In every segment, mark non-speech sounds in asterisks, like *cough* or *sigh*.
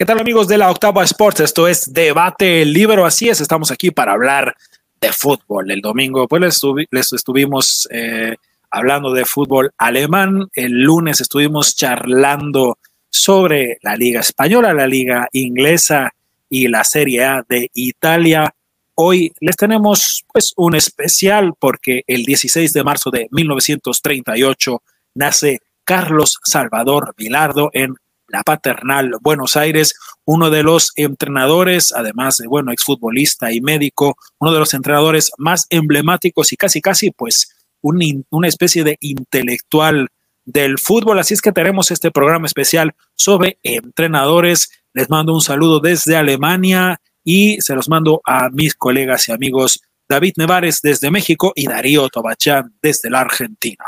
¿Qué tal amigos de la Octava Sports? Esto es Debate Libero, así es, estamos aquí para hablar de fútbol. El domingo pues les, estuvimos eh, hablando de fútbol alemán, el lunes estuvimos charlando sobre la Liga Española, la Liga Inglesa y la Serie A de Italia. Hoy les tenemos pues un especial porque el 16 de marzo de 1938 nace Carlos Salvador Vilardo en la Paternal Buenos Aires, uno de los entrenadores, además de, bueno, exfutbolista y médico, uno de los entrenadores más emblemáticos y casi, casi, pues, una especie de intelectual del fútbol. Así es que tenemos este programa especial sobre entrenadores. Les mando un saludo desde Alemania y se los mando a mis colegas y amigos David Nevares desde México y Darío Tobachán desde la Argentina.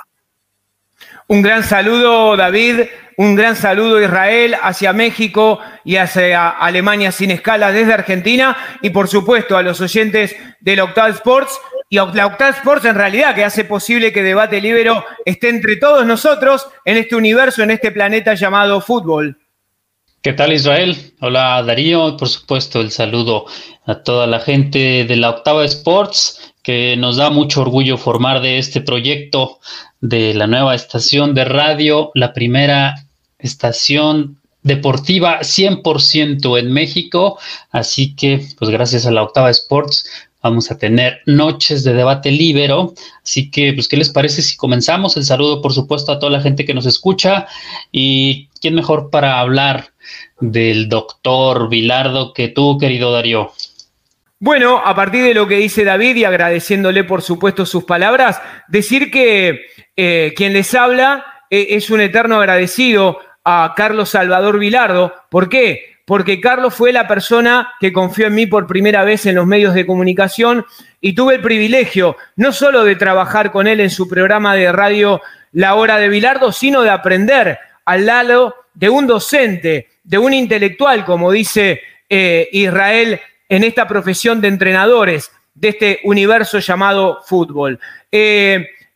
Un gran saludo, David, un gran saludo, Israel, hacia México y hacia Alemania sin escala desde Argentina y, por supuesto, a los oyentes de la Octave Sports. Y la Octave Sports, en realidad, que hace posible que Debate Libero esté entre todos nosotros en este universo, en este planeta llamado fútbol. ¿Qué tal Israel? Hola Darío, por supuesto el saludo a toda la gente de la Octava Sports, que nos da mucho orgullo formar de este proyecto de la nueva estación de radio, la primera estación deportiva 100% en México. Así que, pues gracias a la Octava Sports, vamos a tener noches de debate libero. Así que, pues, ¿qué les parece si comenzamos? El saludo, por supuesto, a toda la gente que nos escucha. Y quién mejor para hablar del doctor Vilardo que tú, querido Darío. Bueno, a partir de lo que dice David y agradeciéndole por supuesto sus palabras, decir que eh, quien les habla eh, es un eterno agradecido a Carlos Salvador Vilardo. ¿Por qué? Porque Carlos fue la persona que confió en mí por primera vez en los medios de comunicación y tuve el privilegio no solo de trabajar con él en su programa de radio La Hora de Vilardo, sino de aprender al lado de un docente, de un intelectual, como dice eh, Israel en esta profesión de entrenadores de este universo llamado fútbol.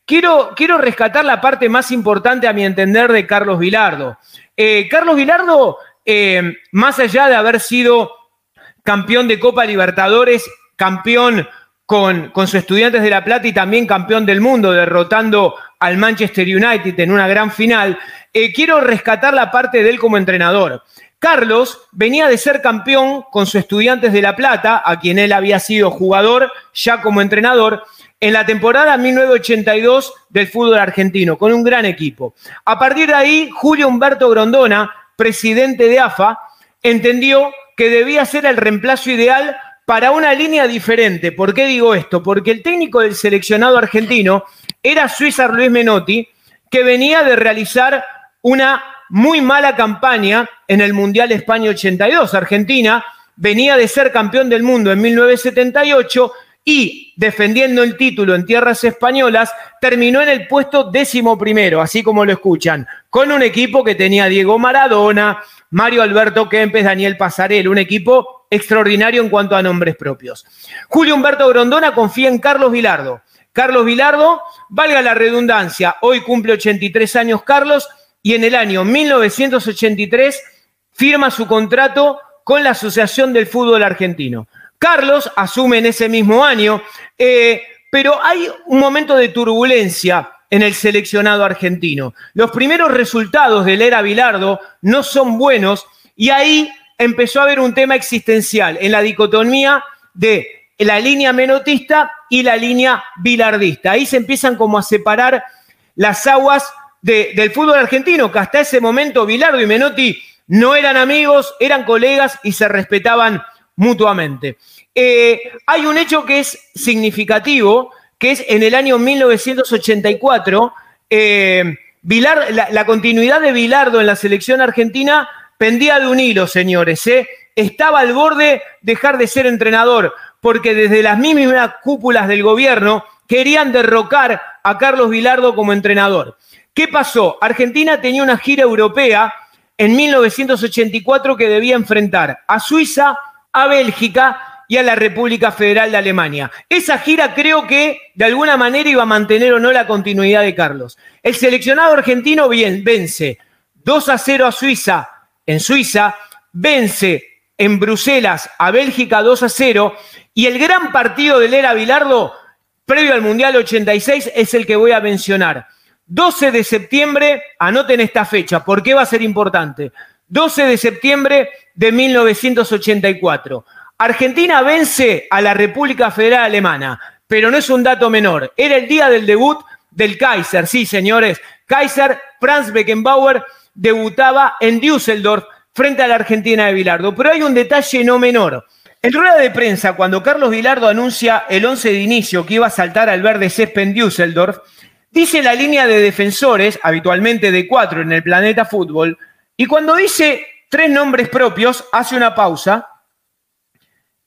Quiero, quiero, rescatar la parte más importante, a mi entender, de Carlos Vilardo. Eh, Carlos Vilardo, eh, más allá de haber sido campeón de Copa Libertadores, campeón con, con sus estudiantes de La Plata y también campeón del mundo, derrotando al Manchester United en una gran final, quiero rescatar la parte de él como entrenador. Carlos venía de ser campeón con sus estudiantes de La Plata, a quien él había sido jugador ya como entrenador, en la temporada 1982 del fútbol argentino, con un gran equipo. A partir de ahí, Julio Humberto Grondona, presidente de AFA, entendió que debía ser el reemplazo ideal para una línea diferente. ¿Por qué digo esto? Porque el técnico del seleccionado argentino era Suiza Luis Menotti, que venía de realizar una muy mala campaña en el Mundial España 82. Argentina venía de ser campeón del mundo en 1978 y defendiendo el título en tierras españolas, terminó en el puesto décimo primero, así como lo escuchan, con un equipo que tenía Diego Maradona, Mario Alberto Kempes, Daniel Pasarel, un equipo extraordinario en cuanto a nombres propios. Julio Humberto Grondona confía en Carlos Vilardo. Carlos Vilardo, valga la redundancia, hoy cumple 83 años Carlos, y en el año 1983 firma su contrato con la Asociación del Fútbol Argentino. Carlos asume en ese mismo año, eh, pero hay un momento de turbulencia en el seleccionado argentino. Los primeros resultados del era Bilardo no son buenos y ahí empezó a haber un tema existencial en la dicotomía de la línea menotista y la línea bilardista. Ahí se empiezan como a separar las aguas del fútbol argentino, que hasta ese momento Bilardo y Menotti no eran amigos, eran colegas y se respetaban mutuamente. Eh, hay un hecho que es significativo, que es en el año 1984, eh, la, continuidad de Bilardo en la selección argentina pendía de un hilo, señores. ¿eh? Estaba al borde de dejar de ser entrenador, porque desde las mismas cúpulas del gobierno querían derrocar a Carlos Bilardo como entrenador. ¿Qué pasó? Argentina tenía una gira europea en 1984 que debía enfrentar a Suiza, a Bélgica y a la República Federal de Alemania. Esa gira creo que de alguna manera iba a mantener o no la continuidad de Carlos. El seleccionado argentino bien, vence 2 a 0 a Suiza en Suiza, vence en Bruselas a Bélgica 2 a 0 y el gran partido del era Bilardo previo al Mundial 86 es el que voy a mencionar. 12 de septiembre, anoten esta fecha, ¿por qué va a ser importante? 12 de septiembre de 1984. Argentina vence a la República Federal Alemana, pero no es un dato menor. Era el día del debut del Kaiser, sí, señores. Kaiser Franz Beckenbauer debutaba en Düsseldorf frente a la Argentina de Bilardo. Pero hay un detalle no menor. En rueda de prensa, cuando Carlos Vilardo anuncia el 11 de inicio que iba a saltar al verde césped en Düsseldorf, dice la línea de defensores, habitualmente de cuatro en el planeta fútbol, y cuando dice tres nombres propios, hace una pausa,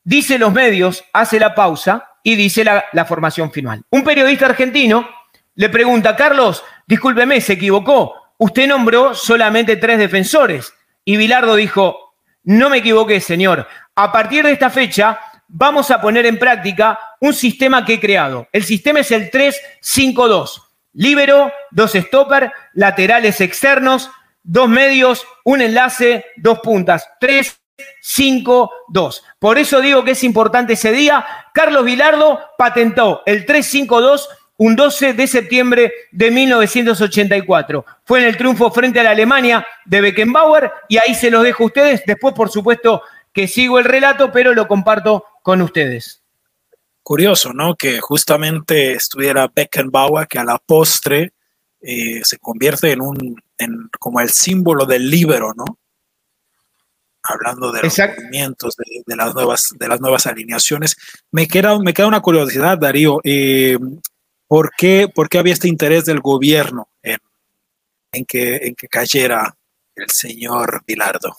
dice los medios, hace la pausa y dice la, formación final. Un periodista argentino le pregunta, Carlos, discúlpeme, se equivocó, usted nombró solamente tres defensores. Y Vilardo dijo, no me equivoqué, señor, a partir de esta fecha vamos a poner en práctica un sistema que he creado. El sistema es el 3-5-2. Libero, dos stopper, laterales externos, dos medios, un enlace, dos puntas. 3, 5, 2. Por eso digo que es importante ese día. Carlos Vilardo patentó el 3-5-2 un 12 de septiembre de 1984. Fue en el triunfo frente a la Alemania de Beckenbauer y ahí se los dejo a ustedes. Después, por supuesto, que sigo el relato, pero lo comparto con ustedes. Curioso, ¿no? Que justamente estuviera Beckenbauer, que a la postre eh, se convierte en un, en, como el símbolo del libero, ¿no? Hablando de los movimientos, de, las nuevas, de las nuevas alineaciones. Me queda, me queda una curiosidad, Darío. Eh, ¿por, qué, ¿Por qué había este interés del gobierno en, en, que, en que cayera el señor Bilardo?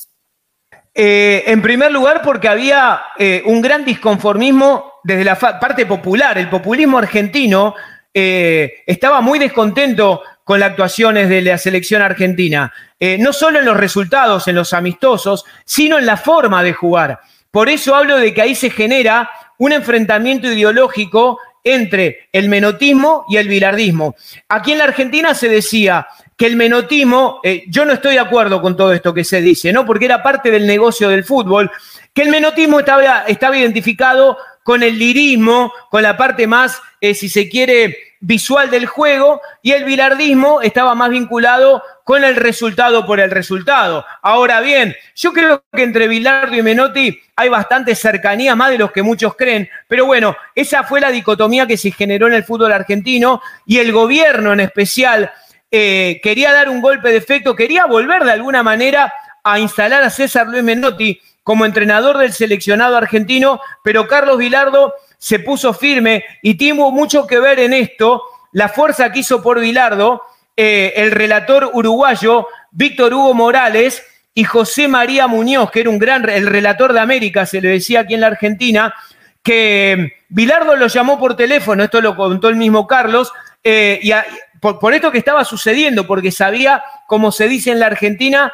Eh, en primer lugar, porque había eh, un gran disconformismo desde la parte popular. El populismo argentino eh, estaba muy descontento con las actuaciones de la selección argentina, no solo en los resultados, en los amistosos, sino en la forma de jugar. Por eso hablo de que ahí se genera un enfrentamiento ideológico entre el menotismo y el bilardismo. Aquí en la Argentina se decía, que el menotismo, eh, yo no estoy de acuerdo con todo esto que se dice, ¿no? Porque era parte del negocio del fútbol, que el menotismo estaba, estaba identificado con el lirismo, con la parte más, eh, si se quiere, visual del juego, y el bilardismo estaba más vinculado con el resultado por el resultado. Ahora bien, yo creo que entre Bilardo y Menotti hay bastante cercanía, más de los que muchos creen, pero bueno, esa fue la dicotomía que se generó en el fútbol argentino y el gobierno en especial eh, quería dar un golpe de efecto, quería volver de alguna manera a instalar a César Luis Menotti como entrenador del seleccionado argentino, pero Carlos Vilardo se puso firme y tuvo mucho que ver en esto la fuerza que hizo por Vilardo eh, el relator uruguayo Víctor Hugo Morales y José María Muñoz, que era un gran, el relator de América, se le decía aquí en la Argentina, que Vilardo lo llamó por teléfono, esto lo contó el mismo Carlos, eh, y por, esto que estaba sucediendo, porque sabía, como se dice en la Argentina,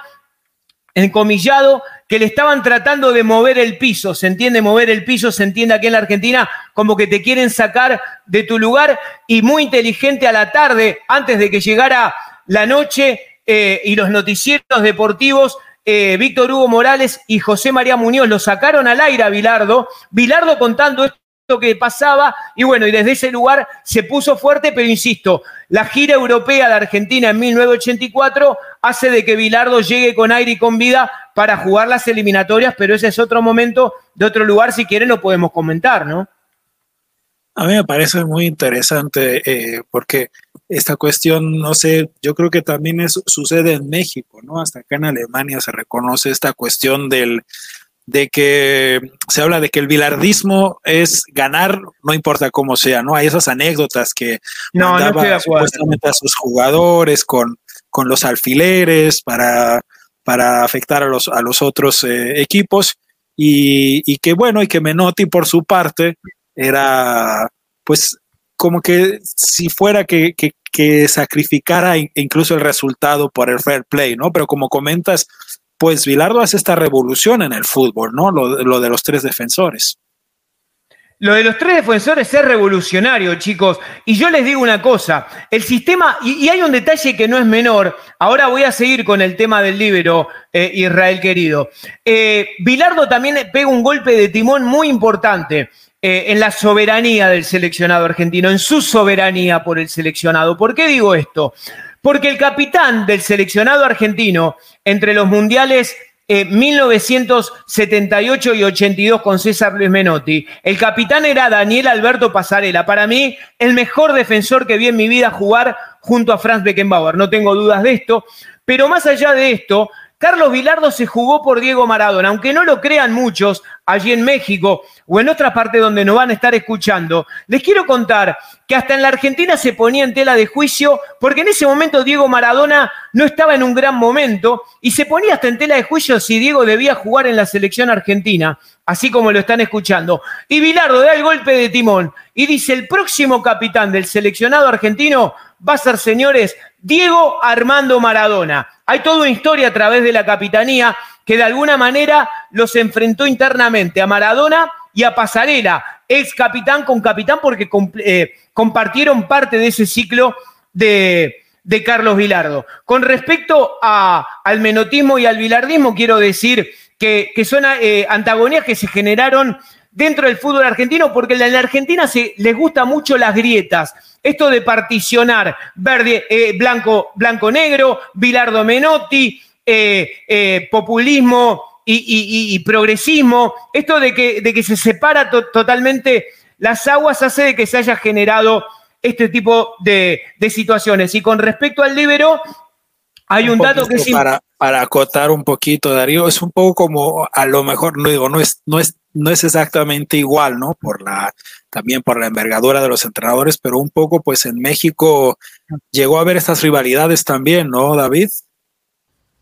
encomillado, que le estaban tratando de mover el piso. ¿Se entiende? Mover el piso se entiende aquí en la Argentina como que te quieren sacar de tu lugar y muy inteligente a la tarde, antes de que llegara la noche eh, y los noticieros deportivos. Eh, Víctor Hugo Morales y José María Muñoz lo sacaron al aire a Bilardo, Bilardo contando esto que pasaba y bueno, y desde ese lugar se puso fuerte, pero insisto, la gira europea de Argentina en 1984 hace de que Bilardo llegue con aire y con vida para jugar las eliminatorias, pero ese es otro momento de otro lugar, si quieren lo podemos comentar, ¿no? A mí me parece muy interesante eh, porque esta cuestión, no sé, yo creo que también sucede en México, ¿no? Hasta acá en Alemania se reconoce esta cuestión del de que se habla de que el bilardismo es ganar, no importa cómo sea, ¿no? Hay esas anécdotas que no, mandaba supuestamente a sus jugadores con, con los alfileres para, para afectar a los, a los otros eh, equipos y, y, que bueno, y que Menotti por su parte era pues como que si fuera que, que, que sacrificara incluso el resultado por el fair play, ¿no? Pero como comentas, pues Vilardo hace esta revolución en el fútbol, ¿no? Lo, de los tres defensores. Lo de los tres defensores es revolucionario, chicos. Y yo les digo una cosa, el sistema, y, hay un detalle que no es menor, ahora voy a seguir con el tema del libero, eh, Israel querido. Eh, Bilardo también pega un golpe de timón muy importante eh, en la soberanía del seleccionado argentino, en su soberanía por el seleccionado. ¿Por qué digo esto? Porque el capitán del seleccionado argentino, entre los mundiales 1978 y 82 con César Luis Menotti. El capitán era Daniel Alberto Pasarela. Para mí, el mejor defensor que vi en mi vida jugar junto a Franz Beckenbauer. No tengo dudas de esto. Pero más allá de esto, Carlos Vilardo se jugó por Diego Maradona, aunque no lo crean muchos allí en México o en otra parte donde nos van a estar escuchando. Les quiero contar que hasta en la Argentina se ponía en tela de juicio porque en ese momento Diego Maradona no estaba en un gran momento y se ponía hasta en tela de juicio si Diego debía jugar en la selección argentina, así como lo están escuchando. Y Vilardo da el golpe de timón y dice, el próximo capitán del seleccionado argentino va a ser, señores, Diego Armando Maradona. Hay toda una historia a través de la capitanía que de alguna manera los enfrentó internamente a Maradona y a Pasarela, ex capitán con capitán, porque eh, compartieron parte de ese ciclo de, Carlos Vilardo. Con respecto al menotismo y al bilardismo, quiero decir que, son eh, antagonías que se generaron dentro del fútbol argentino, porque en la Argentina se, les gusta mucho las grietas. Esto de particionar verde, eh, blanco, blanco, negro, Bilardo Menotti, eh, eh, populismo y, progresismo. Esto de que, de que se separa totalmente las aguas hace de que se haya generado este tipo de, situaciones. Y con respecto al libero, hay un, dato que sí. Para, para acotar un poquito, Darío, es un poco como, a lo mejor, no digo, no es, no es no es exactamente igual, ¿no? Por la, también por la envergadura de los entrenadores, pero un poco, pues en México llegó a haber estas rivalidades también, ¿no, David?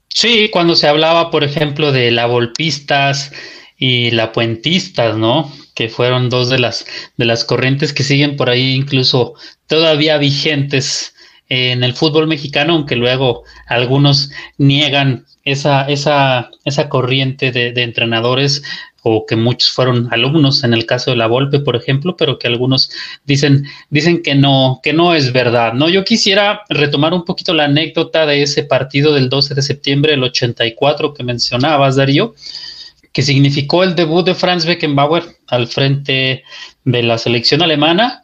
Sí, cuando se hablaba, por ejemplo, de la Volpistas y la Puentistas, ¿no? Que fueron dos de las, de las corrientes que siguen por ahí, incluso todavía vigentes en el fútbol mexicano, aunque luego algunos niegan esa, esa, esa corriente de, de, entrenadores o que muchos fueron alumnos en el caso de la Volpe, por ejemplo, pero que algunos dicen, dicen que no, que no es verdad. No, yo quisiera retomar un poquito la anécdota de ese partido del 12 de septiembre del 84 que mencionabas, Darío, que significó el debut de Franz Beckenbauer al frente de la selección alemana.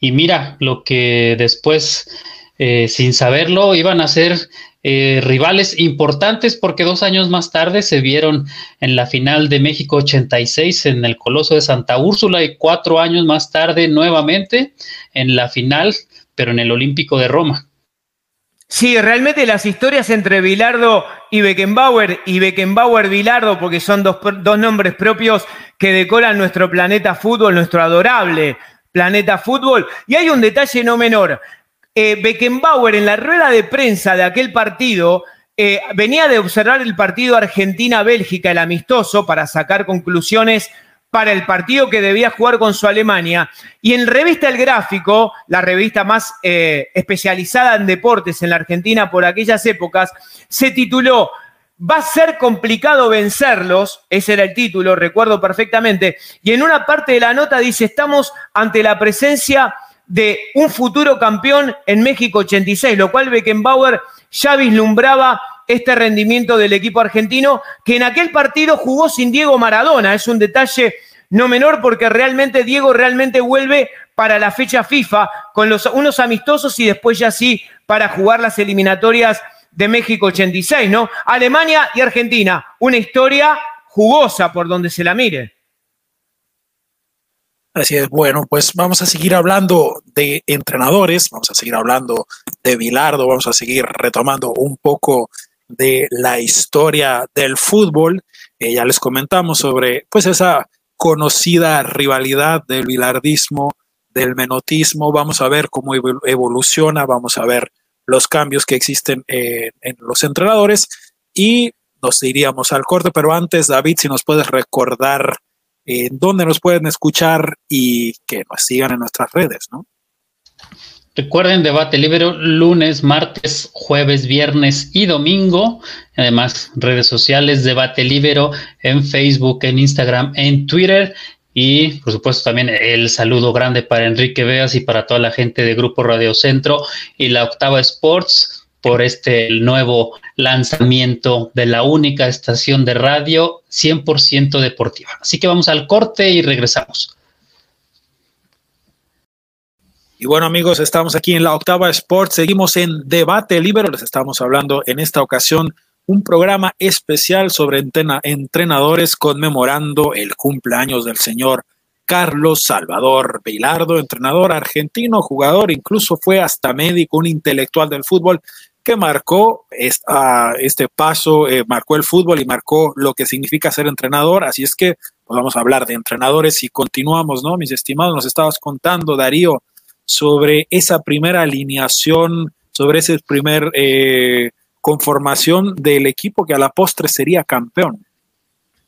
Y mira lo que después, eh, sin saberlo, iban a ser eh, rivales importantes porque dos años más tarde se vieron en la final de México 86 en el Coloso de Santa Úrsula y cuatro años más tarde nuevamente en la final, pero en el Olímpico de Roma. Sí, realmente las historias entre Bilardo y Beckenbauer y Beckenbauer-Bilardo, porque son dos, dos nombres propios que decoran nuestro planeta fútbol, nuestro adorable planeta fútbol. Y hay un detalle no menor. Eh, Beckenbauer en la rueda de prensa de aquel partido eh, venía de observar el partido Argentina-Bélgica, el amistoso, para sacar conclusiones para el partido que debía jugar con su Alemania. Y en Revista El Gráfico, la revista más eh, especializada en deportes en la Argentina por aquellas épocas, se tituló Va a ser complicado vencerlos, ese era el título, recuerdo perfectamente, y en una parte de la nota dice, estamos ante la presencia de un futuro campeón en México 86, lo cual Beckenbauer ya vislumbraba este rendimiento del equipo argentino, que en aquel partido jugó sin Diego Maradona. Es un detalle no menor porque realmente Diego realmente vuelve para la fecha FIFA con los, unos amistosos y después ya sí para jugar las eliminatorias de México 86, ¿no? Alemania y Argentina, una historia jugosa por donde se la mire. Así es, bueno, pues vamos a seguir hablando de entrenadores, vamos a seguir hablando de Bilardo, vamos a seguir retomando un poco de la historia del fútbol. Eh, ya les comentamos sobre pues esa conocida rivalidad del bilardismo, del menotismo. Vamos a ver cómo evoluciona, vamos a ver los cambios que existen en los entrenadores y nos iríamos al corte, pero antes, David, si nos puedes recordar eh, dónde nos pueden escuchar y que nos sigan en nuestras redes, ¿no? Recuerden Debate Libre lunes, martes, jueves, viernes y domingo. Además, redes sociales Debate Libero en Facebook, en Instagram, en Twitter. y por supuesto también el saludo grande para Enrique Veas y para toda la gente de Grupo Radio Centro y la Octava Sports por este nuevo lanzamiento de la única estación de radio 100% deportiva. Así que vamos al corte y regresamos. Y bueno amigos, estamos aquí en la Octava Sports, seguimos en Debate Libre, les estamos hablando en esta ocasión un programa especial sobre entrenadores conmemorando el cumpleaños del señor Carlos Salvador Vilardo, entrenador argentino, jugador, incluso fue hasta médico, un intelectual del fútbol que marcó este paso, eh, marcó el fútbol y marcó lo que significa ser entrenador. Así es que pues vamos a hablar de entrenadores y continuamos, ¿no? Mis estimados, nos estabas contando, Darío, sobre esa primera alineación, sobre ese primer eh, conformación del equipo que a la postre sería campeón.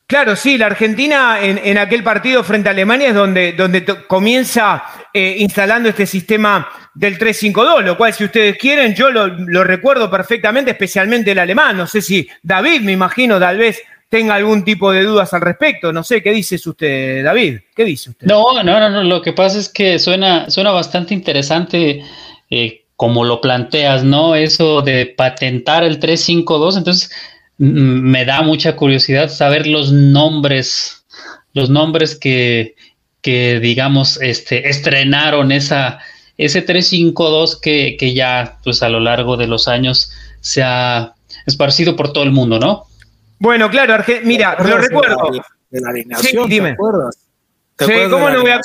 Claro, sí, la Argentina en, aquel partido frente a Alemania es donde, donde comienza eh, instalando este sistema del 3-5-2, lo cual si ustedes quieren, yo lo, recuerdo perfectamente, especialmente el alemán. No sé si David, me imagino, tal vez tenga algún tipo de dudas al respecto. No sé, ¿qué dice usted, David? ¿Qué dice usted? No, no, no, no. lo que pasa es que suena, suena bastante interesante eh, como lo planteas, ¿no? Eso de patentar el 352, entonces me da mucha curiosidad saber los nombres, los nombres que, que digamos, este, estrenaron esa, ese 352 que, que ya, pues a lo largo de los años se ha esparcido por todo el mundo, ¿no? Bueno, claro, mira, lo recuerdo. De la, sí, dime. ¿te acuerdas? sí, ¿cómo no voy a...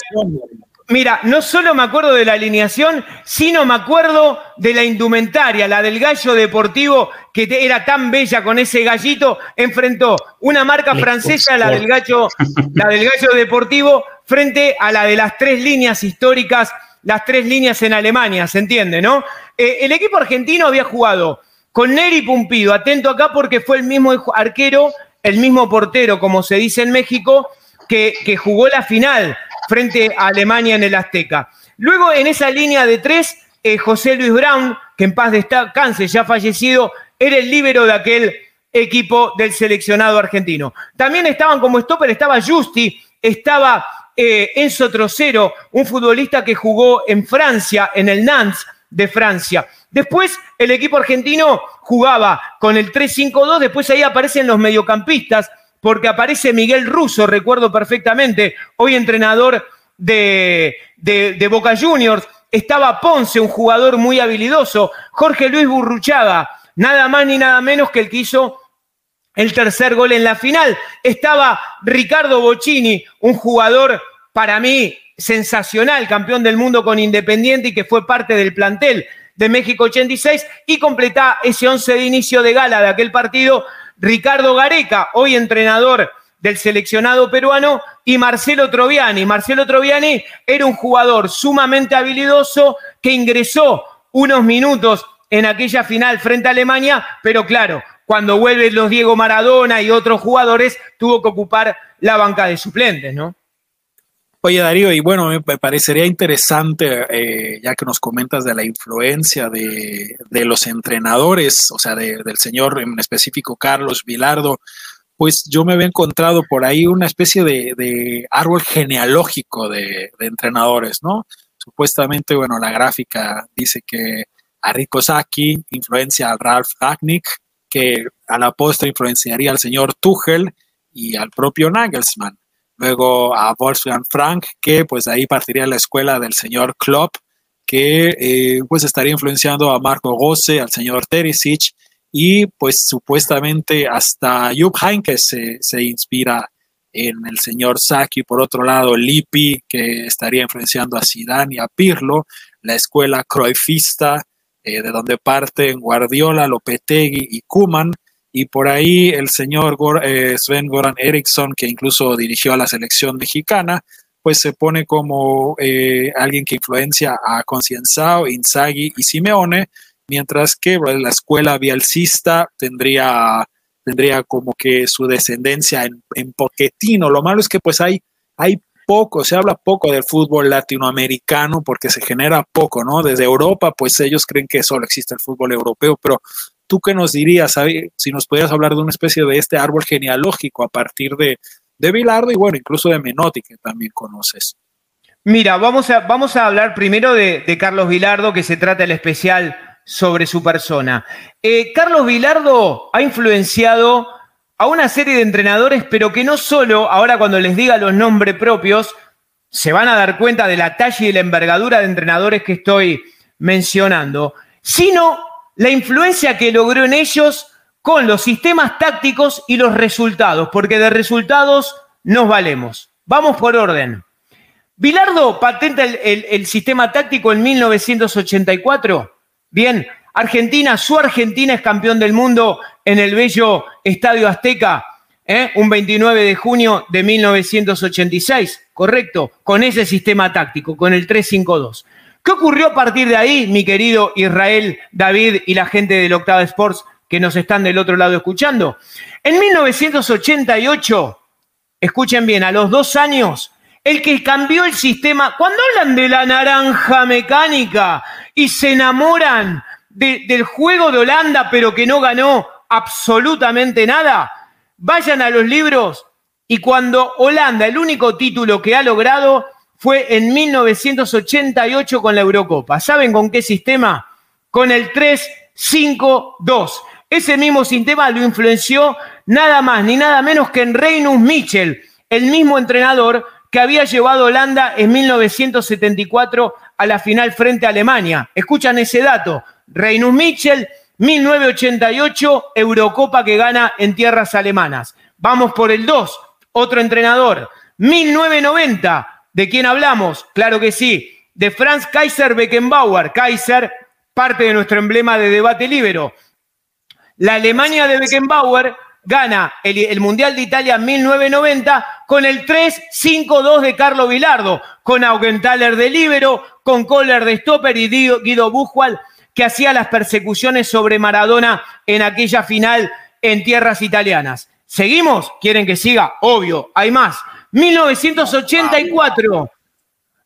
Mira, no solo me acuerdo de la alineación, sino me acuerdo de la indumentaria, la del gallo deportivo, que era tan bella con ese gallito, enfrentó una marca francesa, la del gallo, *laughs* la del gallo deportivo, frente a la de las tres líneas históricas, las tres líneas en Alemania, ¿se entiende, no? Eh, el equipo argentino había jugado con Neri Pumpido, atento acá porque fue el mismo arquero, el mismo portero, como se dice en México, que, que jugó la final frente a Alemania en el Azteca. Luego en esa línea de tres, eh, José Luis Brown, que en paz descanse, ya fallecido, era el líbero de aquel equipo del seleccionado argentino. También estaban como stopper, estaba Justi, estaba eh, Enzo Trocero, un futbolista que jugó en Francia, en el Nantes de Francia. Después el equipo argentino jugaba con el 3-5-2, después ahí aparecen los mediocampistas, porque aparece Miguel Russo, recuerdo perfectamente, hoy entrenador de, Boca Juniors. Estaba Ponce, un jugador muy habilidoso. Jorge Luis Burruchaga, nada más ni nada menos que el que hizo el tercer gol en la final. Estaba Ricardo Bocini, un jugador para mí sensacional, campeón del mundo con Independiente y que fue parte del plantel de México 86 y completa ese once de inicio de gala de aquel partido Ricardo Gareca, hoy entrenador del seleccionado peruano, y Marcelo Troviani. Marcelo Troviani era un jugador sumamente habilidoso que ingresó unos minutos en aquella final frente a Alemania, pero claro, cuando vuelven los Diego Maradona y otros jugadores, tuvo que ocupar la banca de suplentes, ¿no? Oye, Darío, y bueno, me parecería interesante, eh, ya que nos comentas de la influencia de, los entrenadores, o sea, del señor en específico Carlos Vilardo, pues yo me había encontrado por ahí una especie de, árbol genealógico de, entrenadores, ¿no? Supuestamente, bueno, la gráfica dice que a Rico Sacchi influencia al Ralph Ragnick, que a la postre influenciaría al señor Tuchel y al propio Nagelsmann luego a Wolfgang Frank, que pues ahí partiría la escuela del señor Klopp, que eh, pues estaría influenciando a Marco Gosse, al señor Teresic, y pues supuestamente hasta Jupp Heynckes se, se inspira en el señor Saki, por otro lado Lippi, que estaría influenciando a Zidane y a Pirlo, la escuela Cruyffista, eh, de donde parten Guardiola, Lopetegui y Kuman, y por ahí el señor eh, Sven Goran Eriksson, que incluso dirigió a la selección mexicana, pues se pone como eh, alguien que influencia a Concienzao, Inzaghi y Simeone, mientras que la escuela bielcista tendría, tendría como que su descendencia en, en Pochettino. Lo malo es que pues hay, hay poco, se habla poco del fútbol latinoamericano porque se genera poco, ¿no? Desde Europa, pues ellos creen que solo existe el fútbol europeo, pero ¿Tú qué nos dirías si nos pudieras hablar de una especie de este árbol genealógico a partir de, de Bilardo y bueno, incluso de Menotti, que también conoces. Mira, vamos a, vamos a hablar primero de, Carlos Vilardo, que se trata el especial sobre su persona. Eh, Carlos Vilardo ha influenciado a una serie de entrenadores, pero que no solo, ahora cuando les diga los nombres propios, se van a dar cuenta de la talla y la envergadura de entrenadores que estoy mencionando, sino la influencia que logró en ellos con los sistemas tácticos y los resultados, porque de resultados nos valemos. Vamos por orden. Bilardo patenta el, sistema táctico en 1984. Bien, Argentina, su Argentina es campeón del mundo en el bello Estadio Azteca, ¿eh? un 29 de junio de 1986, correcto, con ese sistema táctico, con el 352. ¿Qué ocurrió a partir de ahí, mi querido Israel, David y la gente del Octava Sports que nos están del otro lado escuchando? En 1988, escuchen bien, a los dos años, el que cambió el sistema, cuando hablan de la naranja mecánica y se enamoran del juego de Holanda, pero que no ganó absolutamente nada, vayan a los libros y cuando Holanda, el único título que ha logrado fue en 1988 con la Eurocopa. ¿Saben con qué sistema? Con el 3-5-2. Ese mismo sistema lo influenció nada más ni nada menos que en Reinus Mitchell, el mismo entrenador que había llevado a Holanda en 1974 a la final frente a Alemania. Escuchan ese dato. Reinus Mitchell, 1988, Eurocopa que gana en tierras alemanas. Vamos por el 2, otro entrenador. 1990, ¿De quién hablamos? Claro que sí, de Franz Kaiser Beckenbauer. Kaiser, parte de nuestro emblema de debate libero. La Alemania de Beckenbauer gana el, Mundial de Italia 1990 con el 3-5-2 de Carlo Vilardo, con Augenthaler de libero, con Kohler de stopper y Guido Buchwald que hacía las persecuciones sobre Maradona en aquella final en tierras italianas. ¿Seguimos? ¿Quieren que siga? Obvio, hay más. 1984.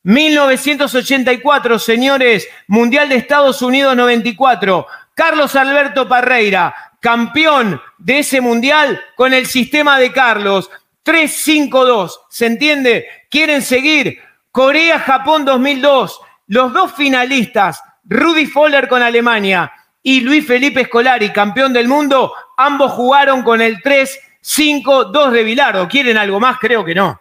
1984, señores, Mundial de Estados Unidos 94. Carlos Alberto Parreira, campeón de ese mundial con el sistema de Carlos. 3-5-2, ¿se entiende? ¿Quieren seguir? Corea-Japón 2002, los dos finalistas, Rudy Foller con Alemania y Luis Felipe Scolari, campeón del mundo, ambos jugaron con el 3 5, 2 de Vilardo. ¿Quieren algo más? Creo que no.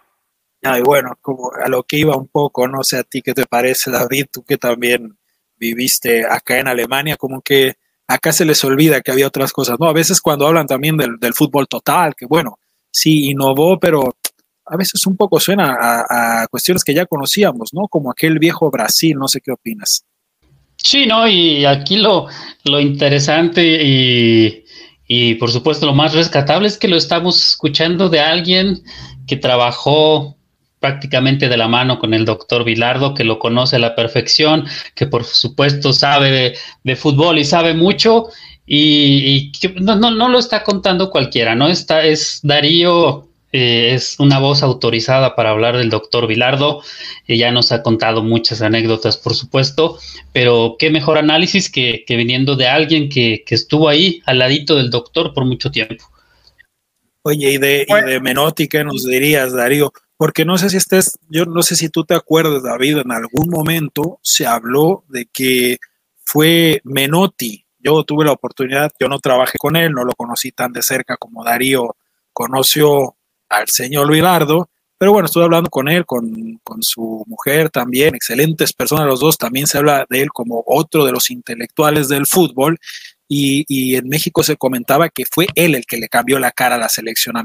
Ay, bueno, como a lo que iba un poco, no sé a ti qué te parece, David, tú que también viviste acá en Alemania, como que acá se les olvida que había otras cosas, ¿no? A veces cuando hablan también del, fútbol total, que bueno, sí innovó, pero a veces un poco suena a, a, cuestiones que ya conocíamos, ¿no? Como aquel viejo Brasil, no sé qué opinas. Sí, no, y aquí lo, lo interesante y y por supuesto, lo más rescatable es que lo estamos escuchando de alguien que trabajó prácticamente de la mano con el doctor Vilardo, que lo conoce a la perfección, que por supuesto sabe de, fútbol y sabe mucho, y, que no, no, no, lo está contando cualquiera, ¿no? Está, es Darío eh, es una voz autorizada para hablar del doctor Vilardo. ya nos ha contado muchas anécdotas, por supuesto, pero qué mejor análisis que, viniendo de alguien que, estuvo ahí al ladito del doctor por mucho tiempo. Oye, y de, y de Menotti, ¿qué nos dirías, Darío? Porque no sé si estés, yo no sé si tú te acuerdas, David, en algún momento se habló de que fue Menotti. Yo tuve la oportunidad, yo no trabajé con él, no lo conocí tan de cerca como Darío conoció al señor Vilardo, pero bueno, estuve hablando con él, con, su mujer también, excelentes personas los dos, también se habla de él como otro de los intelectuales del fútbol, y, en México se comentaba que fue él el que le cambió la cara a la selección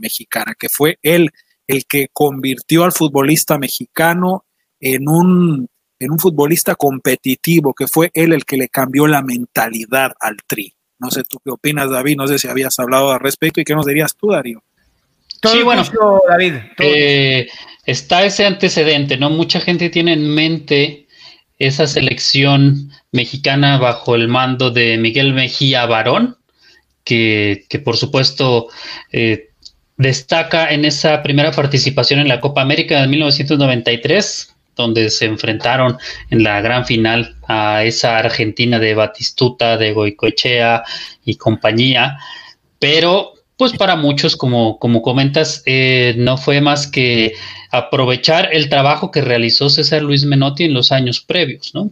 mexicana, que fue él el que convirtió al futbolista mexicano en un, en un futbolista competitivo, que fue él el que le cambió la mentalidad al tri. No sé tú qué opinas, David, no sé si habías hablado al respecto y qué nos dirías tú, Darío sí, bueno, David. Eh, está ese antecedente, ¿no? Mucha gente tiene en mente esa selección mexicana bajo el mando de Miguel Mejía Barón, que, por supuesto eh, destaca en esa primera participación en la Copa América de 1993, donde se enfrentaron en la gran final a esa Argentina de Batistuta, de Goicoechea y compañía, pero pues para muchos, como, como comentas, eh, no fue más que aprovechar el trabajo que realizó César Luis Menotti en los años previos, ¿no?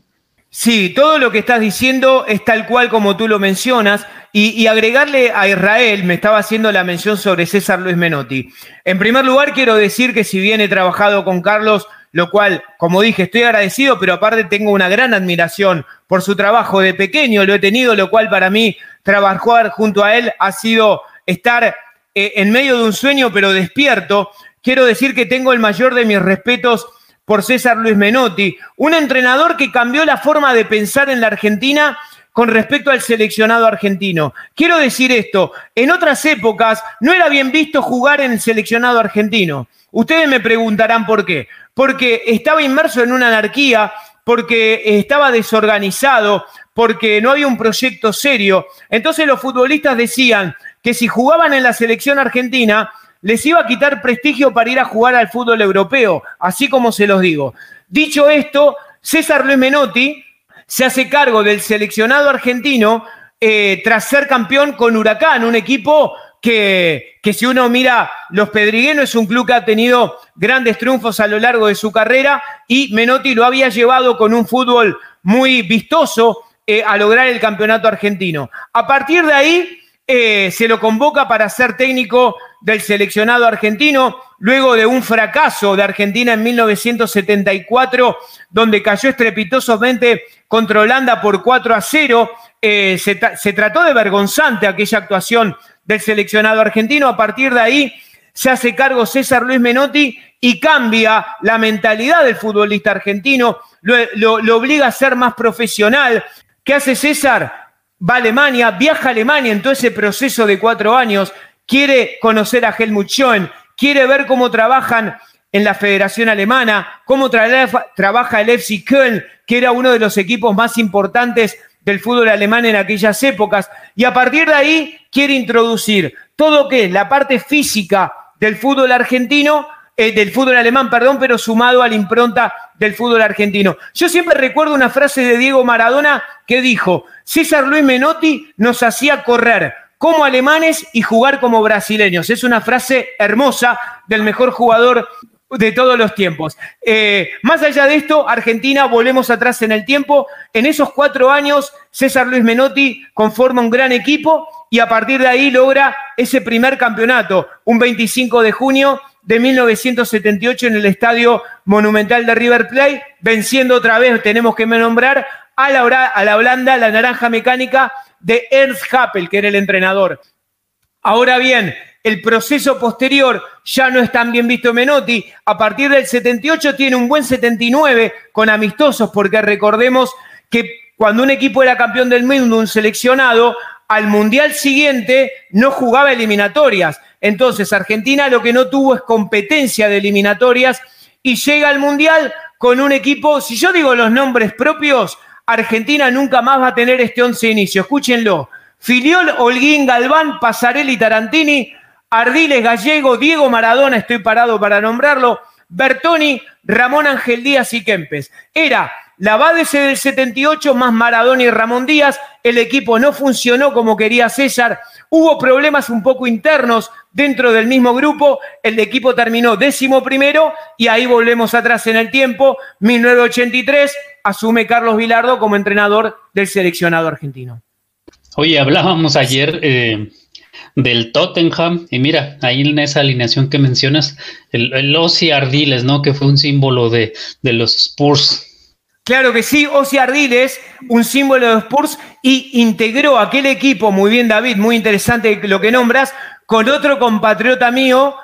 Sí, todo lo que estás diciendo es tal cual como tú lo mencionas. Y, agregarle a Israel, me estaba haciendo la mención sobre César Luis Menotti. En primer lugar, quiero decir que si bien he trabajado con Carlos, lo cual, como dije, estoy agradecido, pero aparte tengo una gran admiración por su trabajo de pequeño, lo he tenido, lo cual para mí trabajar junto a él ha sido estar eh, en medio de un sueño, pero despierto. Quiero decir que tengo el mayor de mis respetos por César Luis Menotti, un entrenador que cambió la forma de pensar en la Argentina con respecto al seleccionado argentino. Quiero decir esto, en otras épocas no era bien visto jugar en el seleccionado argentino. Ustedes me preguntarán por qué. Porque estaba inmerso en una anarquía, porque estaba desorganizado, porque no había un proyecto serio. Entonces los futbolistas decían que si jugaban en la selección argentina, les iba a quitar prestigio para ir a jugar al fútbol europeo, así como se los digo. Dicho esto, César Luis Menotti se hace cargo del seleccionado argentino eh, tras ser campeón con Huracán, un equipo que, que, si uno mira los Pedriguenos es un club que ha tenido grandes triunfos a lo largo de su carrera y Menotti lo había llevado con un fútbol muy vistoso eh, a lograr el campeonato argentino. A partir de ahí eh, se lo convoca para ser técnico del seleccionado argentino, luego de un fracaso de Argentina en 1974, donde cayó estrepitosamente contra Holanda por 4 a 0. Eh, se, trató de vergonzante aquella actuación del seleccionado argentino. A partir de ahí se hace cargo César Luis Menotti y cambia la mentalidad del futbolista argentino, lo, lo obliga a ser más profesional. ¿Qué hace César? Va a Alemania, viaja a Alemania en todo ese proceso de cuatro años, quiere conocer a Helmut Schoen, quiere ver cómo trabajan en la Federación Alemana, cómo trabaja el FC Köln, que era uno de los equipos más importantes del fútbol alemán en aquellas épocas, y a partir de ahí quiere introducir todo que es la parte física del fútbol argentino, eh, del fútbol alemán, perdón, pero sumado a la impronta del fútbol argentino. Yo siempre recuerdo una frase de Diego Maradona que dijo, César Luis Menotti nos hacía correr como alemanes y jugar como brasileños. Es una frase hermosa del mejor jugador de todos los tiempos. Eh, más allá de esto, Argentina, volvemos atrás en el tiempo. En esos cuatro años, César Luis Menotti conforma un gran equipo y a partir de ahí logra ese primer campeonato, un 25 de junio de 1978 en el Estadio Monumental de River Plate, venciendo otra vez, tenemos que nombrar, a la, a la la naranja mecánica de Ernst Happel, que era el entrenador. Ahora bien, el proceso posterior ya no es tan bien visto Menotti. A partir del 78 tiene un buen 79 con amistosos, porque recordemos que cuando un equipo era campeón del mundo, un seleccionado, al mundial siguiente no jugaba eliminatorias. Entonces Argentina lo que no tuvo es competencia de eliminatorias y llega al mundial con un equipo, si yo digo los nombres propios, Argentina nunca más va a tener este once inicio. Escúchenlo. Filiol, Holguín, Galván, Pasarelli, Tarantini, Ardiles, Gallego, Diego Maradona, estoy parado para nombrarlo, Bertoni, Ramón Ángel Díaz y Kempes. Era la Bádese del 78 más Maradona y Ramón Díaz. El equipo no funcionó como quería César. Hubo problemas un poco internos dentro del mismo grupo. El equipo terminó décimo primero y ahí volvemos atrás en el tiempo. 1983 asume Carlos Vilardo como entrenador del seleccionado argentino. Oye, hablábamos ayer eh, del Tottenham y mira, ahí en esa alineación que mencionas, el, el Ardiles, ¿no? Que fue un símbolo de los Spurs Claro que sí, Osi Ardiles, un símbolo de Spurs, y integró aquel equipo, muy bien David, muy interesante lo que nombras, con otro compatriota mío,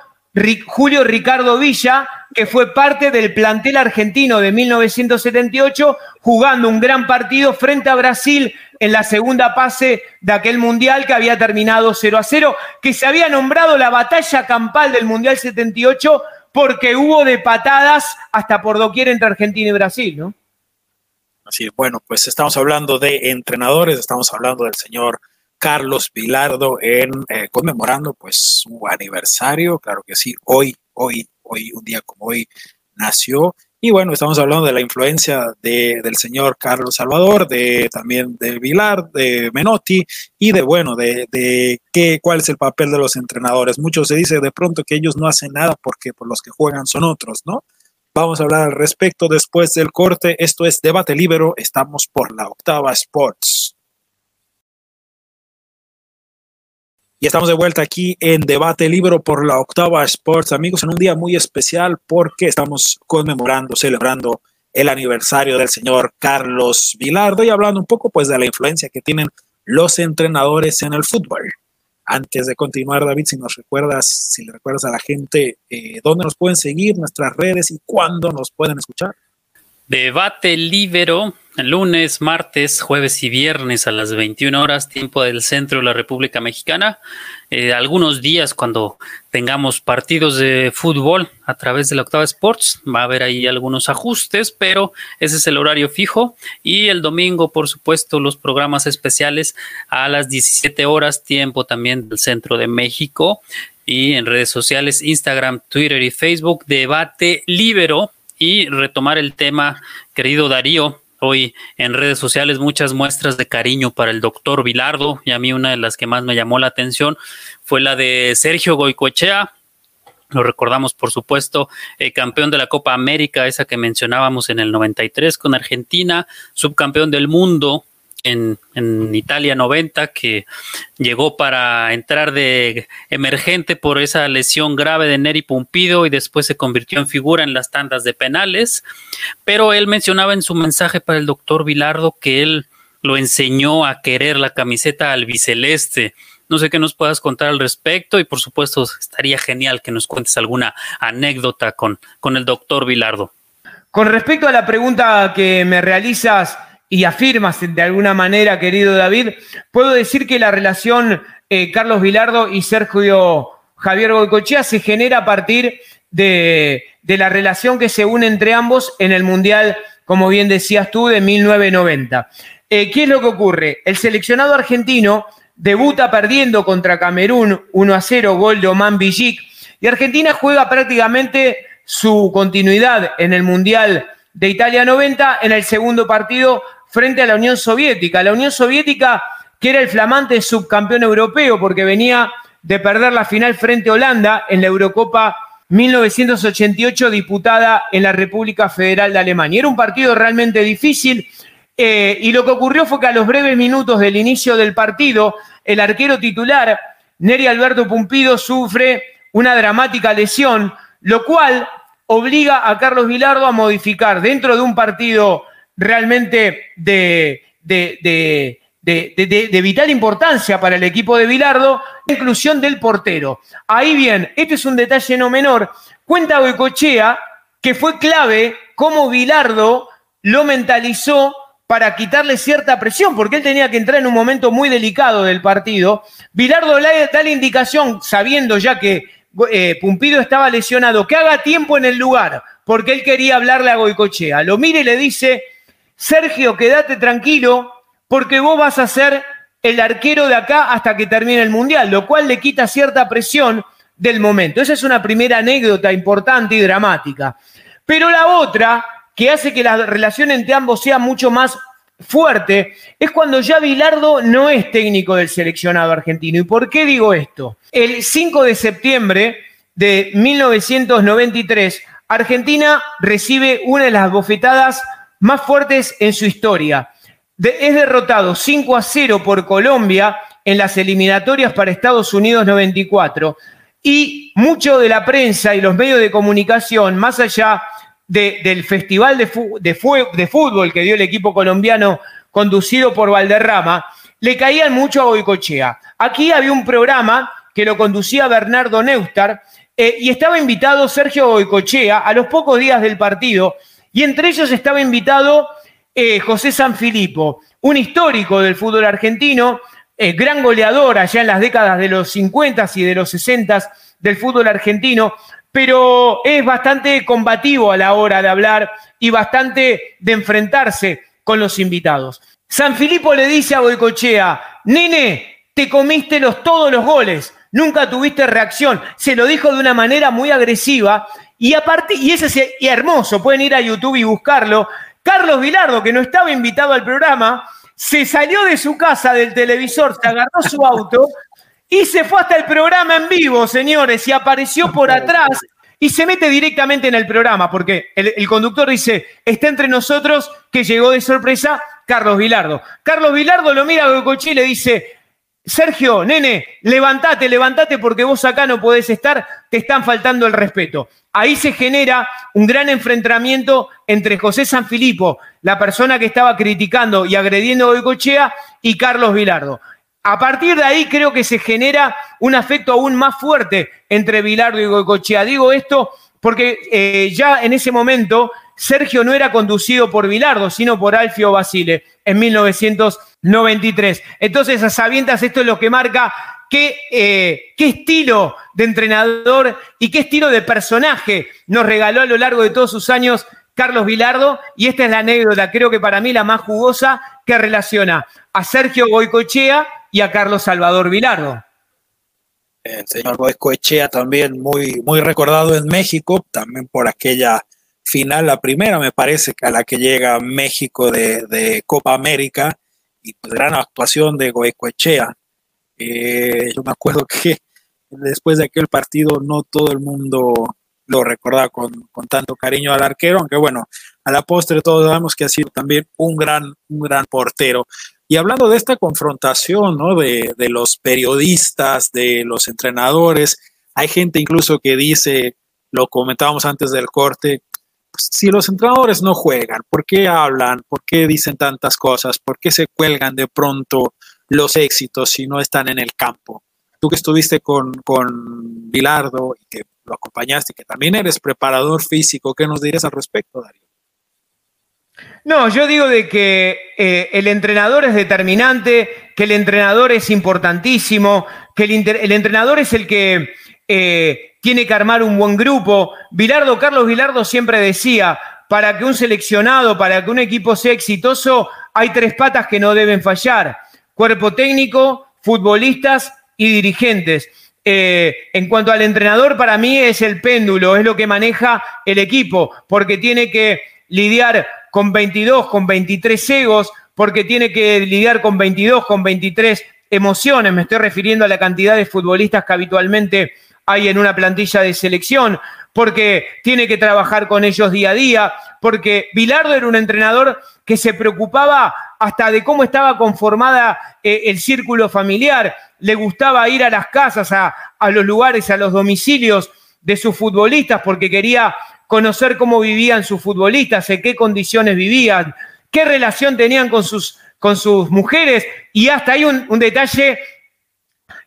Julio Ricardo Villa, que fue parte del plantel argentino de 1978, jugando un gran partido frente a Brasil en la segunda fase de aquel mundial que había terminado 0 a 0, que se había nombrado la batalla campal del Mundial 78 porque hubo de patadas hasta por doquier entre Argentina y Brasil, ¿no? Así bueno, pues estamos hablando de entrenadores, estamos hablando del señor Carlos Vilardo en eh, conmemorando pues su aniversario, claro que sí, hoy, hoy, hoy, un día como hoy nació Y bueno, estamos hablando de la influencia de, del señor Carlos Salvador, de también de Vilar, de Menotti y de, bueno, de, de qué, cuál es el papel de los entrenadores. Mucho se dice de pronto que ellos no hacen nada porque por los que juegan son otros, ¿no? Vamos a hablar al respecto después del corte. Esto es Debate Libero. Estamos por la Octava Sports. Y estamos de vuelta aquí en Debate Libro por la Octava Sports, amigos, en un día muy especial porque estamos conmemorando, celebrando el aniversario del señor Carlos Vilardo y hablando un poco pues de la influencia que tienen los entrenadores en el fútbol. Antes de continuar, David, si nos recuerdas, si le recuerdas a la gente eh, dónde nos pueden seguir, nuestras redes y cuándo nos pueden escuchar. Debate Libero, lunes, martes, jueves y viernes a las 21 horas, tiempo del centro de la República Mexicana. Eh, algunos días cuando tengamos partidos de fútbol a través de la Octava Sports, va a haber ahí algunos ajustes, pero ese es el horario fijo. Y el domingo, por supuesto, los programas especiales a las 17 horas, tiempo también del centro de México. Y en redes sociales, Instagram, Twitter y Facebook, Debate Libero y retomar el tema, querido Darío, hoy en redes sociales muchas muestras de cariño para el doctor Vilardo y a mí una de las que más me llamó la atención fue la de Sergio Goicoechea. Lo recordamos, por supuesto, eh, campeón de la Copa América, esa que mencionábamos en el 93 con Argentina, subcampeón del mundo en, Italia 90, que llegó para entrar de emergente por esa lesión grave de Neri Pumpido y después se convirtió en figura en las tandas de penales. Pero él mencionaba en su mensaje para el doctor Vilardo que él lo enseñó a querer la camiseta albiceleste. No sé qué nos puedas contar al respecto y por supuesto estaría genial que nos cuentes alguna anécdota con, con el doctor Vilardo. Con respecto a la pregunta que me realizas, y afirmas de alguna manera, querido David, puedo decir que la relación eh, Carlos Vilardo y Sergio Javier Goicochea se genera a partir de, la relación que se une entre ambos en el Mundial, como bien decías tú, de 1990. Eh, ¿Qué es lo que ocurre? El seleccionado argentino debuta perdiendo contra Camerún 1 a 0, gol de Oman Villic, y Argentina juega prácticamente su continuidad en el Mundial de Italia 90 en el segundo partido frente a la Unión Soviética. La Unión Soviética, que era el flamante subcampeón europeo porque venía de perder la final frente a Holanda en la Eurocopa 1988 diputada en la República Federal de Alemania. Era un partido realmente difícil eh, y lo que ocurrió fue que a los breves minutos del inicio del partido, el arquero titular, Neri Alberto Pumpido, sufre una dramática lesión, lo cual obliga a Carlos Vilardo a modificar dentro de un partido realmente de, de, vital importancia para el equipo de Bilardo, la inclusión del portero. Ahí bien, este es un detalle no menor. Cuenta Boicochea que fue clave cómo Bilardo lo mentalizó para quitarle cierta presión, porque él tenía que entrar en un momento muy delicado del partido. Bilardo le da la indicación, sabiendo ya que eh, Pumpido estaba lesionado, que haga tiempo en el lugar, porque él quería hablarle a Goicochea. Lo mire y le dice, Sergio, quédate tranquilo porque vos vas a ser el arquero de acá hasta que termine el Mundial, lo cual le quita cierta presión del momento. Esa es una primera anécdota importante y dramática. Pero la otra, que hace que la relación entre ambos sea mucho más fuerte, es cuando ya Bilardo no es técnico del seleccionado argentino. ¿Y por qué digo esto? El 5 de septiembre de 1993, Argentina recibe una de las bofetadas más fuertes en su historia. es derrotado 5 a 0 por Colombia en las eliminatorias para Estados Unidos 94 y mucho de la prensa y los medios de comunicación, más allá del festival de, fútbol que dio el equipo colombiano conducido por Valderrama, le caían mucho a Boicochea. Aquí había un programa que lo conducía Bernardo Neustar eh, y estaba invitado Sergio Boicochea a los pocos días del partido y entre ellos estaba invitado eh, José Sanfilippo, un histórico del fútbol argentino, eh, gran goleador allá en las décadas de los 50 y de los 60 del fútbol argentino, pero es bastante combativo a la hora de hablar y bastante de enfrentarse con los invitados. Sanfilippo le dice a Boicochea, nene, te comiste los, todos los goles, nunca tuviste reacción. Se lo dijo de una manera muy agresiva Y, aparte, y ese es hermoso, pueden ir a YouTube y buscarlo. Carlos Vilardo, que no estaba invitado al programa, se salió de su casa del televisor, se agarró su auto y se fue hasta el programa en vivo, señores, y apareció por atrás y se mete directamente en el programa, porque el, conductor dice, está entre nosotros, que llegó de sorpresa Carlos Vilardo. Carlos Vilardo lo mira a Gocoche y le dice, Sergio, nene, levántate, levántate porque vos acá no podés estar, te están faltando el respeto. Ahí se genera un gran enfrentamiento entre José Sanfilippo, la persona que estaba criticando y agrediendo a Goicochea, y Carlos Vilardo. A partir de ahí creo que se genera un afecto aún más fuerte entre Vilardo y Goicochea. Digo esto porque eh, ya en ese momento Sergio no era conducido por Vilardo, sino por Alfio Basile en 1993. Entonces, a sabiendas, esto es lo que marca qué, eh, qué estilo de entrenador y qué estilo de personaje nos regaló a lo largo de todos sus años Carlos Vilardo. Y esta es la anécdota, creo que para mí la más jugosa, que relaciona a Sergio Goicochea y a Carlos Salvador Vilardo. El señor Goicoechea también muy, muy recordado en México, también por aquella final, la primera me parece, a la que llega México de, Copa América, y pues gran actuación de Goicoechea. Eh, yo me acuerdo *laughs* que después de aquel partido no todo el mundo lo recordaba con, tanto cariño al arquero, aunque bueno, a la postre todos sabemos que ha sido también un gran, un gran portero. Y hablando de esta confrontación, ¿no? De, de los periodistas, de los entrenadores, hay gente incluso que dice, lo comentábamos antes del corte, si los entrenadores no juegan, ¿por qué hablan? ¿Por qué dicen tantas cosas? ¿Por qué se cuelgan de pronto los éxitos si no están en el campo? Tú que estuviste con, con Bilardo y que lo acompañaste, que también eres preparador físico, ¿qué nos dirías al respecto, Darío? No, yo digo de que eh, el entrenador es determinante, que el entrenador es importantísimo, que el, entrenador es el que eh, tiene que armar un buen grupo. Vilardo, Carlos Vilardo siempre decía, para que un seleccionado, para que un equipo sea exitoso, hay tres patas que no deben fallar. Cuerpo técnico, futbolistas y dirigentes. Eh, en cuanto al entrenador, para mí es el péndulo, es lo que maneja el equipo, porque tiene que lidiar con 22, con 23 egos, porque tiene que lidiar con 22, con 23 emociones. Me estoy refiriendo a la cantidad de futbolistas que habitualmente hay en una plantilla de selección, porque tiene que trabajar con ellos día a día, porque Bilardo era un entrenador que se preocupaba hasta de cómo estaba conformada eh, el círculo familiar, le gustaba ir a las casas, a, a los lugares, a los domicilios de sus futbolistas, porque quería conocer cómo vivían sus futbolistas, en qué condiciones vivían, qué relación tenían con sus, con sus mujeres, y hasta hay un, un detalle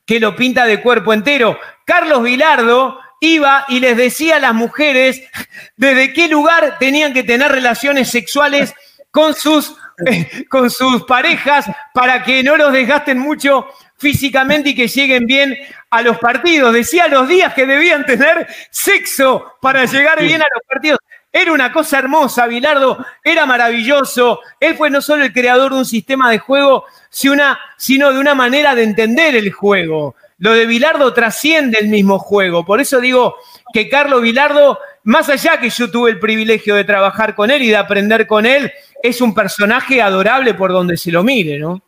que lo pinta de cuerpo entero. Carlos Vilardo iba y les decía a las mujeres *laughs* desde qué lugar tenían que tener relaciones sexuales con sus, *laughs* con sus parejas para que no los desgasten mucho físicamente y que lleguen bien a los partidos. Decía los días que debían tener sexo para llegar bien a los partidos. Era una cosa hermosa, Bilardo, era maravilloso. Él fue no solo el creador de un sistema de juego, sino de una manera de entender el juego. Lo de Bilardo trasciende el mismo juego. Por eso digo que Carlos Bilardo, más allá que yo tuve el privilegio de trabajar con él y de aprender con él, es un personaje adorable por donde se lo mire, ¿no?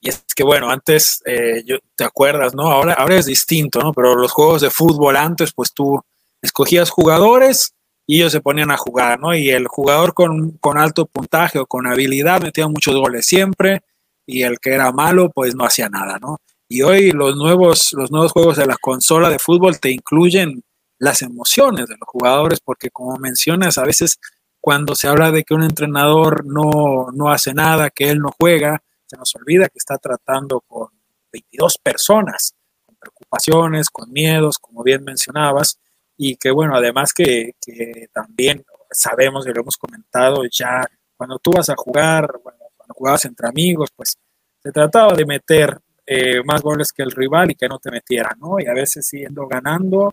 Y es que bueno, antes, eh, ¿te acuerdas, no? Ahora, ahora es distinto, ¿no? Pero los juegos de fútbol antes, pues tú escogías jugadores y ellos se ponían a jugar, ¿no? Y el jugador con, con alto puntaje o con habilidad metía muchos goles siempre y el que era malo, pues no hacía nada, ¿no? Y hoy los nuevos, los nuevos juegos de la consola de fútbol te incluyen las emociones de los jugadores, porque como mencionas, a veces cuando se habla de que un entrenador no, no hace nada, que él no juega, se nos olvida que está tratando con 22 personas, con preocupaciones, con miedos, como bien mencionabas, y que bueno, además que, que también sabemos y lo hemos comentado ya, cuando tú vas a jugar, cuando jugabas entre amigos, pues se trataba de meter eh, más goles que el rival y que no te metieran, ¿no? Y a veces siendo ganando,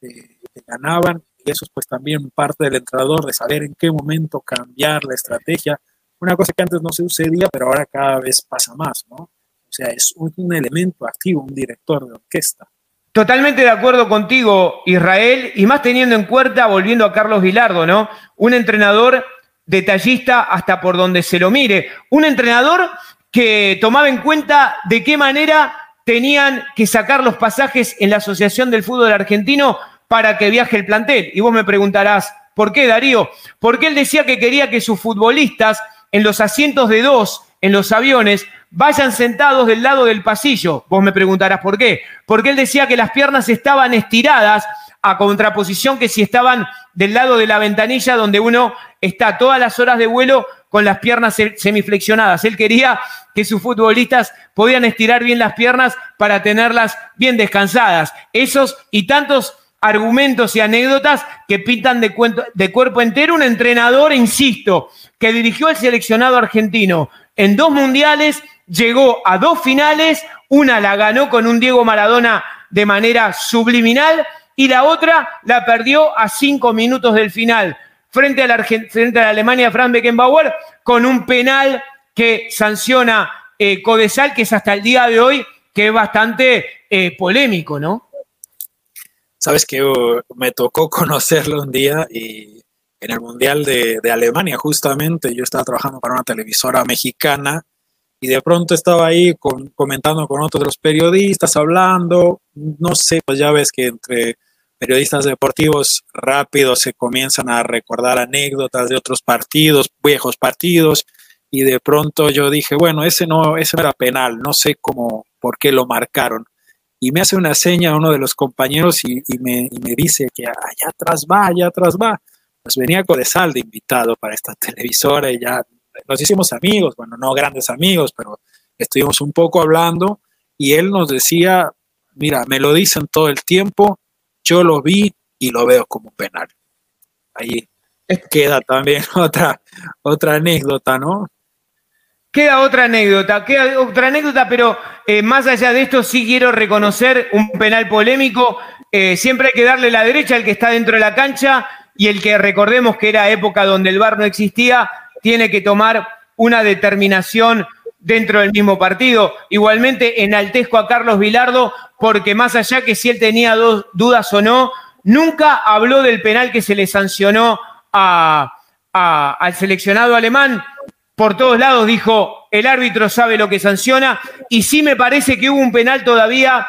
eh, te ganaban, y eso es pues también parte del entrenador, de saber en qué momento cambiar la estrategia. Una cosa que antes no se sucedía, pero ahora cada vez pasa más, ¿no? O sea, es un, elemento activo, un director de orquesta. Totalmente de acuerdo contigo, Israel, y más teniendo en cuenta, volviendo a Carlos Vilardo, ¿no? Un entrenador detallista hasta por donde se lo mire. Un entrenador que tomaba en cuenta de qué manera tenían que sacar los pasajes en la Asociación del Fútbol Argentino para que viaje el plantel. Y vos me preguntarás, ¿por qué, Darío? Porque él decía que quería que sus futbolistas en los asientos de dos, en los aviones, vayan sentados del lado del pasillo. Vos me preguntarás por qué. Porque él decía que las piernas estaban estiradas a contraposición que si estaban del lado de la ventanilla donde uno está todas las horas de vuelo con las piernas semiflexionadas. Él quería que sus futbolistas podían estirar bien las piernas para tenerlas bien descansadas. Esos y tantos argumentos y anécdotas que pintan de, de cuerpo entero un entrenador, insisto, que dirigió al seleccionado argentino en dos mundiales, llegó a dos finales, una la ganó con un Diego Maradona de manera subliminal y la otra la perdió a cinco minutos del final frente a la, Alemania Frank Beckenbauer con un penal que sanciona eh, Codesal, que es hasta el día de hoy que es bastante eh, polémico, ¿no? Sabes que uh, me tocó conocerlo un día y en el Mundial de, Alemania, justamente, yo estaba trabajando para una televisora mexicana y de pronto estaba ahí comentando con otros periodistas, hablando, no sé, pues ya ves que entre periodistas deportivos rápidos se comienzan a recordar anécdotas de otros partidos, viejos partidos, y de pronto yo dije, bueno, ese no, ese era penal, no sé cómo, por qué lo marcaron. Y me hace una seña uno de los compañeros y, me, me, dice que allá atrás va, allá atrás va. Pues venía Codesal de invitado para esta televisora y ya nos hicimos amigos, bueno, no grandes amigos, pero estuvimos un poco hablando y él nos decía, mira, me lo dicen todo el tiempo, yo lo vi y lo veo como penal. Ahí queda también *laughs* otra, otra anécdota, ¿no? Queda otra anécdota, queda otra anécdota, pero eh, más allá de esto sí quiero reconocer un penal polémico. Eh, siempre hay que darle la derecha al que está dentro de la cancha y el que recordemos que era época donde el VAR no existía, tiene que tomar una determinación dentro del mismo partido. Igualmente enaltezco a Carlos Vilardo porque más allá que si él tenía dos dudas o no, nunca habló del penal que se le sancionó al seleccionado alemán. Por todos lados dijo, el árbitro sabe lo que sanciona y sí me parece que hubo un penal todavía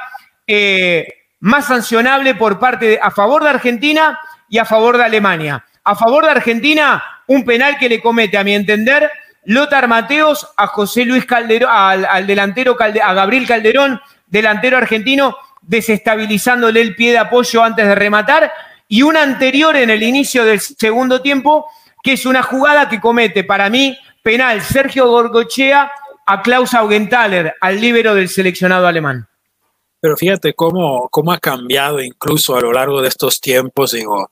eh, más sancionable por parte de, a favor de Argentina y a favor de Alemania. A favor de Argentina, un penal que le comete, a mi entender, Lothar Mateos a José Luis Calderón, al, delantero a Gabriel Calderón, delantero argentino, desestabilizándole el pie de apoyo antes de rematar, y una anterior en el inicio del segundo tiempo, que es una jugada que comete para mí penal Sergio Gorgochea a Klaus Augenthaler, al líbero del seleccionado alemán. Pero fíjate cómo, cómo ha cambiado incluso a lo largo de estos tiempos, digo,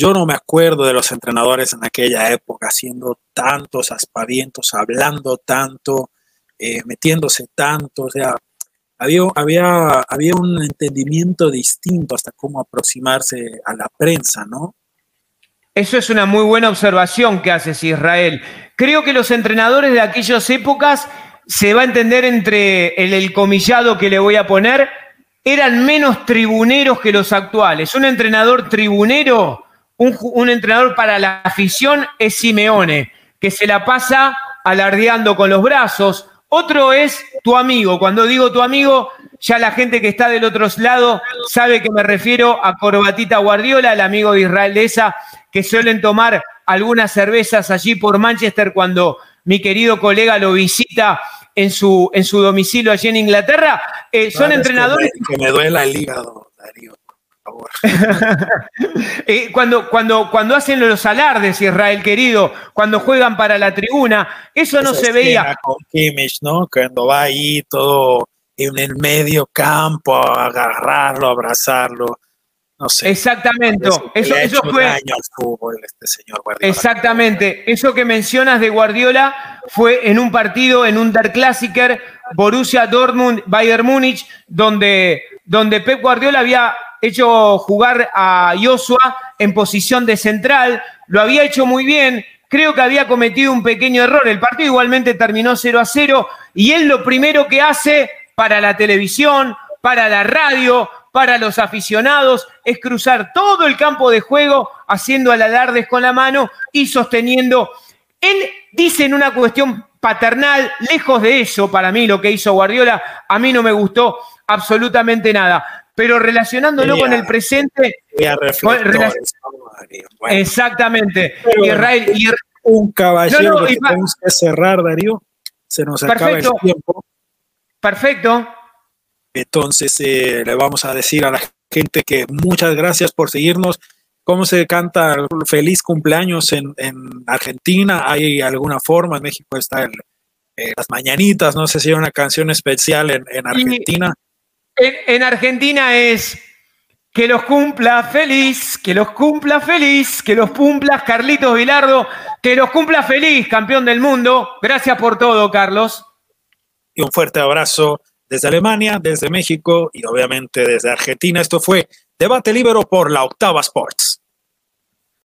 yo no me acuerdo de los entrenadores en aquella época haciendo tantos aspavientos, hablando tanto, eh, metiéndose tanto, o sea, había, había, había un entendimiento distinto hasta cómo aproximarse a la prensa, ¿no? Eso es una muy buena observación que haces, Israel. Creo que los entrenadores de aquellas épocas, se va a entender entre el, el comillado que le voy a poner, eran menos tribuneros que los actuales. Un entrenador tribunero un, entrenador para la afición es Simeone, que se la pasa alardeando con los brazos. Otro es tu amigo. Cuando digo tu amigo, ya la gente que está del otro lado sabe que me refiero a Corbatita Guardiola, el amigo de Israel de esa, que suelen tomar algunas cervezas allí por Manchester cuando mi querido colega lo visita en su, en su domicilio allí en Inglaterra. Eh, son entrenadores. Que me, duela el hígado, Darío. *laughs* Eh, cuando, cuando, cuando hacen los alardes, Israel querido, cuando juegan para la tribuna, eso no se veía. Con Kimmich, ¿no? Cuando va ahí todo en el medio campo a agarrarlo, a abrazarlo. No sé. Exactamente. Eso, eso fue. este señor Exactamente. Eso que mencionas de Guardiola fue en un partido, en un Der Klassiker, Borussia Dortmund, Bayern Múnich, donde, donde Pep Guardiola había hecho jugar a Joshua en posición de central, lo había hecho muy bien, creo que había cometido un pequeño error, el partido igualmente terminó 0 a 0 y él lo primero que hace para la televisión, para la radio, para los aficionados, es cruzar todo el campo de juego haciendo alardes con la mano y sosteniendo. Él dice en una cuestión paternal, lejos de eso, para mí lo que hizo Guardiola, a mí no me gustó absolutamente nada. Pero relacionándolo con el presente. exactamente. Israel, un caballero que tenemos que cerrar, Darío. Se nos acaba el tiempo. Perfecto. Entonces eh, le vamos a decir a la gente que muchas gracias por seguirnos. ¿Cómo se canta feliz cumpleaños en, Argentina? ¿Hay alguna forma? En México está el, eh, las mañanitas, no sé si hay una canción especial en, Argentina. En, Argentina es que los cumpla feliz, que los cumpla feliz, que los cumpla Carlitos Vilardo, que los cumpla feliz, campeón del mundo. Gracias por todo, Carlos. Y un fuerte abrazo desde Alemania, desde México y obviamente desde Argentina. Esto fue Debate Libero por la Octava Sports.